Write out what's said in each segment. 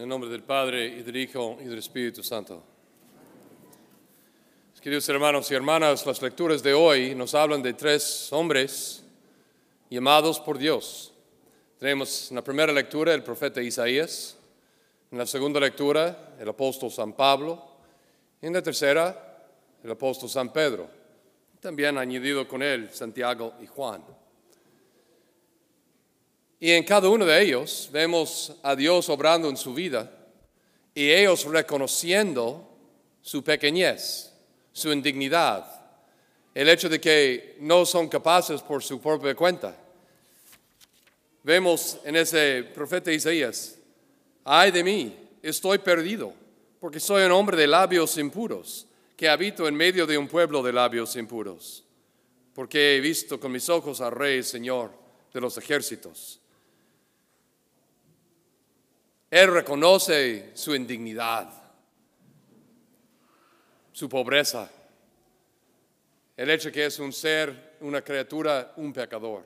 En el nombre del Padre y del Hijo y del Espíritu Santo. Queridos hermanos y hermanas, las lecturas de hoy nos hablan de tres hombres llamados por Dios. Tenemos en la primera lectura el profeta Isaías, en la segunda lectura el apóstol San Pablo, y en la tercera el apóstol San Pedro. También añadido con él Santiago y Juan. Y en cada uno de ellos vemos a Dios obrando en su vida y ellos reconociendo su pequeñez, su indignidad, el hecho de que no son capaces por su propia cuenta. Vemos en ese profeta Isaías, ay de mí, estoy perdido, porque soy un hombre de labios impuros, que habito en medio de un pueblo de labios impuros, porque he visto con mis ojos al Rey Señor de los ejércitos. Él reconoce su indignidad, su pobreza, el hecho que es un ser, una criatura, un pecador.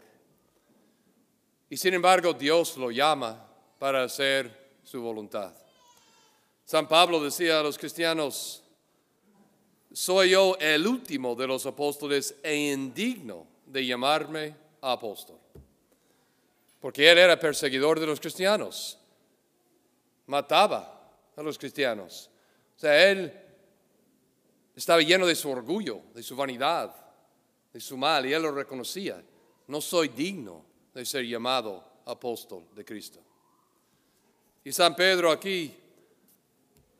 Y sin embargo Dios lo llama para hacer su voluntad. San Pablo decía a los cristianos, soy yo el último de los apóstoles e indigno de llamarme apóstol. Porque él era perseguidor de los cristianos mataba a los cristianos. O sea, él estaba lleno de su orgullo, de su vanidad, de su mal, y él lo reconocía. No soy digno de ser llamado apóstol de Cristo. Y San Pedro aquí,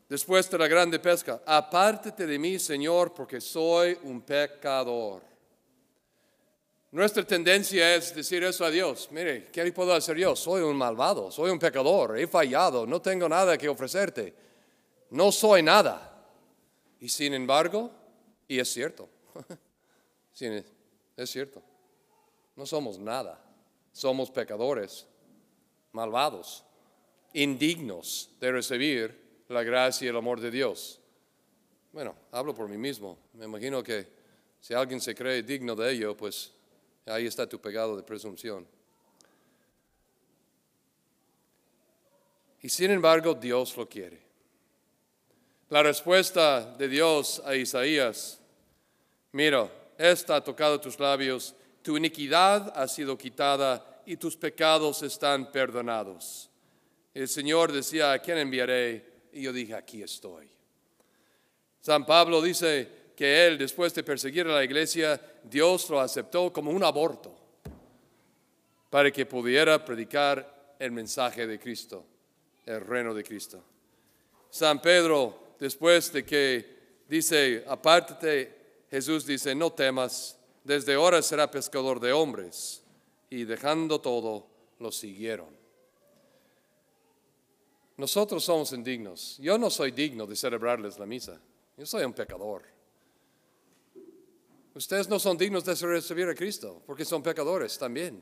después de la grande pesca, apártate de mí, Señor, porque soy un pecador. Nuestra tendencia es decir eso a Dios. Mire, ¿qué puedo hacer yo? Soy un malvado, soy un pecador, he fallado, no tengo nada que ofrecerte. No soy nada. Y sin embargo, y es cierto, es cierto, no somos nada. Somos pecadores, malvados, indignos de recibir la gracia y el amor de Dios. Bueno, hablo por mí mismo. Me imagino que si alguien se cree digno de ello, pues Ahí está tu pecado de presunción. Y sin embargo Dios lo quiere. La respuesta de Dios a Isaías, mira, esta ha tocado tus labios, tu iniquidad ha sido quitada y tus pecados están perdonados. El Señor decía, ¿a quién enviaré? Y yo dije, aquí estoy. San Pablo dice, que él, después de perseguir a la iglesia, Dios lo aceptó como un aborto para que pudiera predicar el mensaje de Cristo, el reino de Cristo. San Pedro, después de que dice, apártate, Jesús dice, no temas, desde ahora será pescador de hombres. Y dejando todo, lo siguieron. Nosotros somos indignos. Yo no soy digno de celebrarles la misa. Yo soy un pecador. Ustedes no son dignos de recibir a Cristo porque son pecadores también.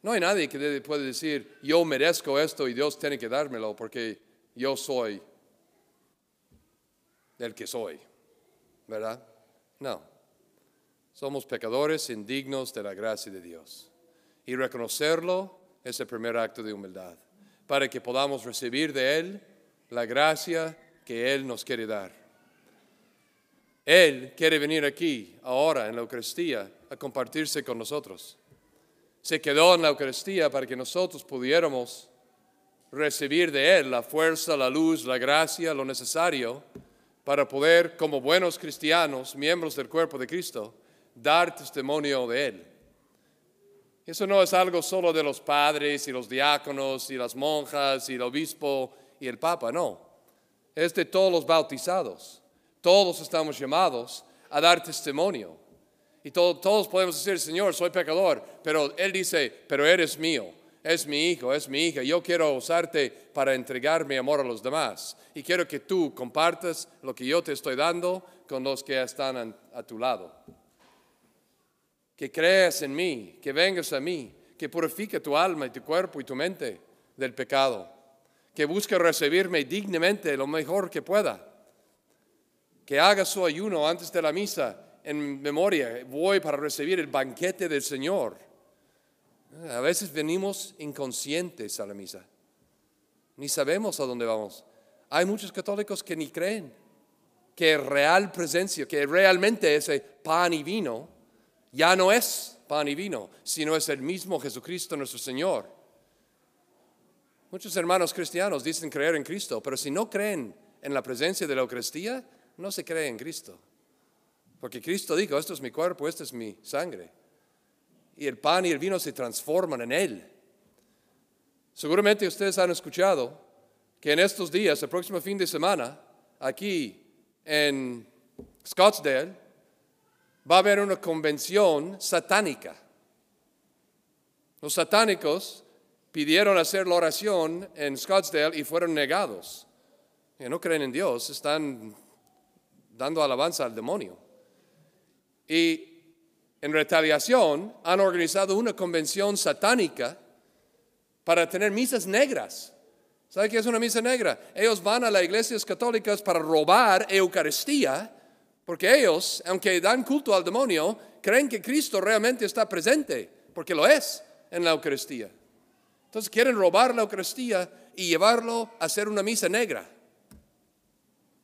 No hay nadie que puede decir, yo merezco esto y Dios tiene que dármelo porque yo soy el que soy. ¿Verdad? No. Somos pecadores indignos de la gracia de Dios. Y reconocerlo es el primer acto de humildad, para que podamos recibir de Él la gracia que Él nos quiere dar. Él quiere venir aquí, ahora, en la Eucaristía, a compartirse con nosotros. Se quedó en la Eucaristía para que nosotros pudiéramos recibir de Él la fuerza, la luz, la gracia, lo necesario para poder, como buenos cristianos, miembros del cuerpo de Cristo, dar testimonio de Él. Eso no es algo solo de los padres y los diáconos y las monjas y el obispo y el papa, no. Es de todos los bautizados. Todos estamos llamados a dar testimonio. Y todos podemos decir, Señor, soy pecador, pero Él dice, pero eres mío, es mi hijo, es mi hija. Yo quiero usarte para entregar mi amor a los demás. Y quiero que tú compartas lo que yo te estoy dando con los que están a tu lado. Que creas en mí, que vengas a mí, que purifique tu alma y tu cuerpo y tu mente del pecado. Que busque recibirme dignamente lo mejor que pueda que haga su ayuno antes de la misa en memoria, voy para recibir el banquete del Señor. A veces venimos inconscientes a la misa. ni sabemos a dónde vamos. Hay muchos católicos que ni creen que real presencia, que realmente ese pan y vino ya no es pan y vino, sino es el mismo Jesucristo nuestro Señor. Muchos hermanos cristianos dicen creer en Cristo, pero si no creen en la presencia de la Eucaristía, no se cree en Cristo. Porque Cristo dijo, esto es mi cuerpo, esto es mi sangre. Y el pan y el vino se transforman en Él. Seguramente ustedes han escuchado que en estos días, el próximo fin de semana, aquí en Scottsdale, va a haber una convención satánica. Los satánicos pidieron hacer la oración en Scottsdale y fueron negados. Que no creen en Dios, están dando alabanza al demonio. Y en retaliación han organizado una convención satánica para tener misas negras. ¿Sabe qué es una misa negra? Ellos van a las iglesias católicas para robar Eucaristía, porque ellos, aunque dan culto al demonio, creen que Cristo realmente está presente, porque lo es en la Eucaristía. Entonces quieren robar la Eucaristía y llevarlo a hacer una misa negra.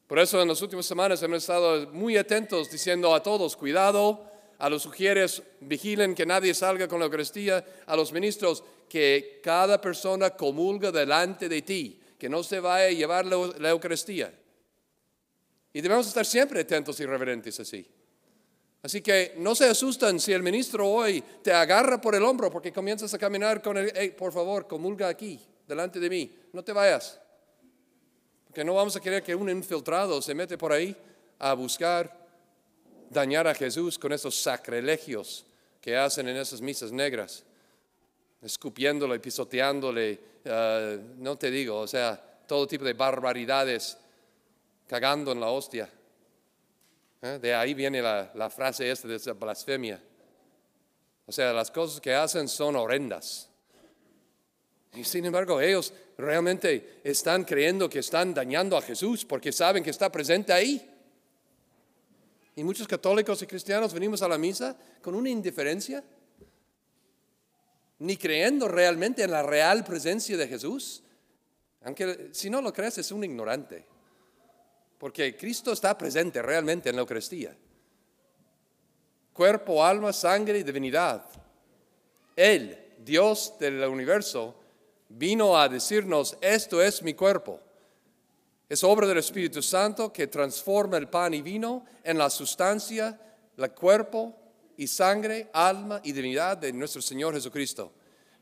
Por eso en las últimas semanas hemos estado muy atentos diciendo a todos, cuidado, a los sugieres, vigilen que nadie salga con la Eucaristía, a los ministros, que cada persona comulga delante de ti, que no se vaya a llevar la, Eucaristía. Y debemos estar siempre atentos y reverentes así. Así que no se asustan si el ministro hoy te agarra por el hombro porque comienzas a caminar con el, por favor, comulga aquí, delante de mí, no te vayas. Porque no vamos a querer que un infiltrado se mete por ahí a buscar dañar a Jesús con esos sacrilegios que hacen en esas misas negras, escupiéndole, pisoteándole, uh, no te digo, o sea, todo tipo de barbaridades, cagando en la hostia. ¿Eh? De ahí viene la, frase esta de esa blasfemia. O sea, las cosas que hacen son horrendas. Y sin embargo, ellos realmente están creyendo que están dañando a Jesús porque saben que está presente ahí. Y muchos católicos y cristianos venimos a la misa con una indiferencia, ni creyendo realmente en la real presencia de Jesús. Aunque si no lo crees es un ignorante. Porque Cristo está presente realmente en la Eucaristía. Cuerpo, alma, sangre y divinidad. Él, Dios del universo, vino a decirnos, esto es mi cuerpo. Es obra del Espíritu Santo que transforma el pan y vino en la sustancia, el cuerpo y sangre, alma y divinidad de nuestro Señor Jesucristo.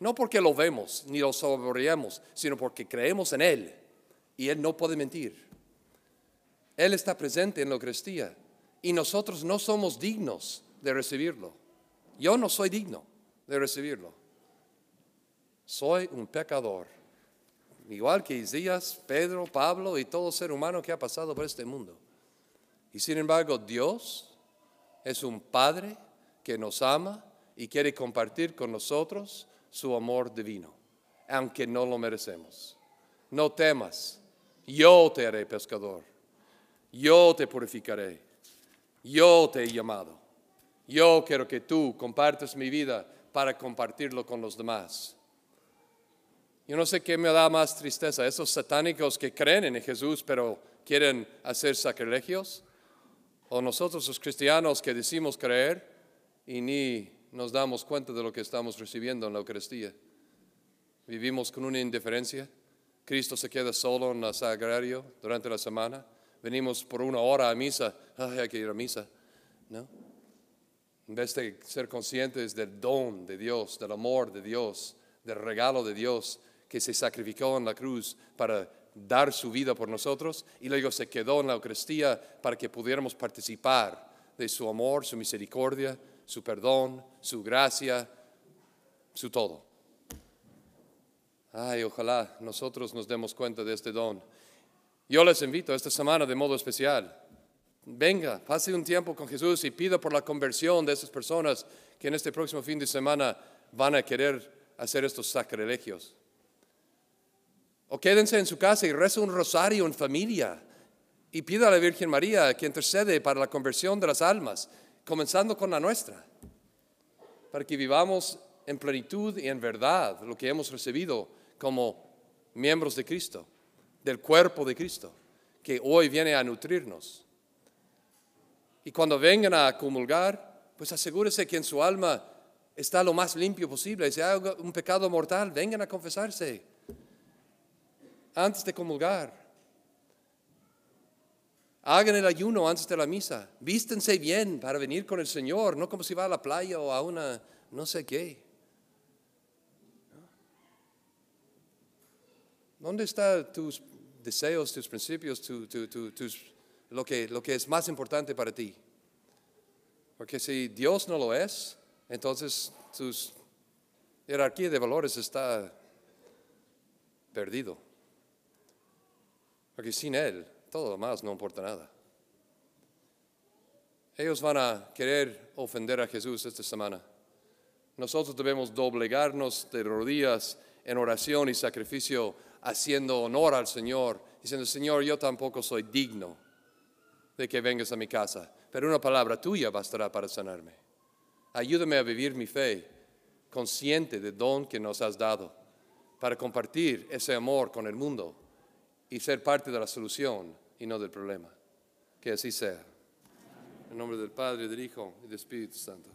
No porque lo vemos ni lo saboreamos, sino porque creemos en Él. Y Él no puede mentir. Él está presente en la Eucaristía y nosotros no somos dignos de recibirlo. Yo no soy digno de recibirlo. Soy un pecador, igual que Isaías, Pedro, Pablo y todo ser humano que ha pasado por este mundo. Y sin embargo, Dios es un Padre que nos ama y quiere compartir con nosotros su amor divino, aunque no lo merecemos. No temas, yo te haré pescador yo te purificaré, yo te he llamado, yo quiero que tú compartas mi vida para compartirlo con los demás. Yo no sé qué me da más tristeza, esos satánicos que creen en Jesús pero quieren hacer sacrilegios, o nosotros los cristianos que decimos creer y ni nos damos cuenta de lo que estamos recibiendo en la Eucaristía. Vivimos con una indiferencia. Cristo se queda solo en el sagrario durante la semana venimos por una hora a misa, hay que ir a misa, ¿no? En vez de ser conscientes del don de Dios, del amor de Dios, del regalo de Dios que se sacrificó en la cruz para dar su vida por nosotros y luego se quedó en la Eucaristía para que pudiéramos participar de su amor, su misericordia, su perdón, su gracia, su todo. Ay, ojalá nosotros nos demos cuenta de este don yo les invito esta semana de modo especial. Venga, pase un tiempo con Jesús y pida por la conversión de esas personas que en este próximo fin de semana van a querer hacer estos sacrilegios. O quédense en su casa y reza un rosario en familia y pida a la Virgen María que intercede para la conversión de las almas, comenzando con la nuestra, para que vivamos en plenitud y en verdad lo que hemos recibido como miembros de Cristo, del cuerpo de Cristo, que hoy viene a nutrirnos. Y cuando vengan a comulgar, pues asegúrese que en su alma está lo más limpio posible. Si hay un pecado mortal, vengan a confesarse antes de comulgar. Hagan el ayuno antes de la misa. Vístense bien para venir con el Señor, no como si va a la playa o a una no sé qué. ¿Dónde están tus deseos, tus principios, lo, que, lo que es más importante para ti? Porque si Dios no lo es, entonces tu jerarquía de valores está perdido. Porque sin Él, todo lo más no importa nada. Ellos van a querer ofender a Jesús esta semana. Nosotros debemos doblegarnos de rodillas en oración y sacrificio, haciendo honor al Señor, diciendo, Señor, yo tampoco soy digno de que vengas a mi casa, pero una palabra tuya bastará para sanarme. Ayúdame a vivir mi fe consciente del don que nos has dado, para compartir ese amor con el mundo y ser parte de la solución y no del problema. Que así sea. En nombre del Padre, del Hijo y del Espíritu Santo.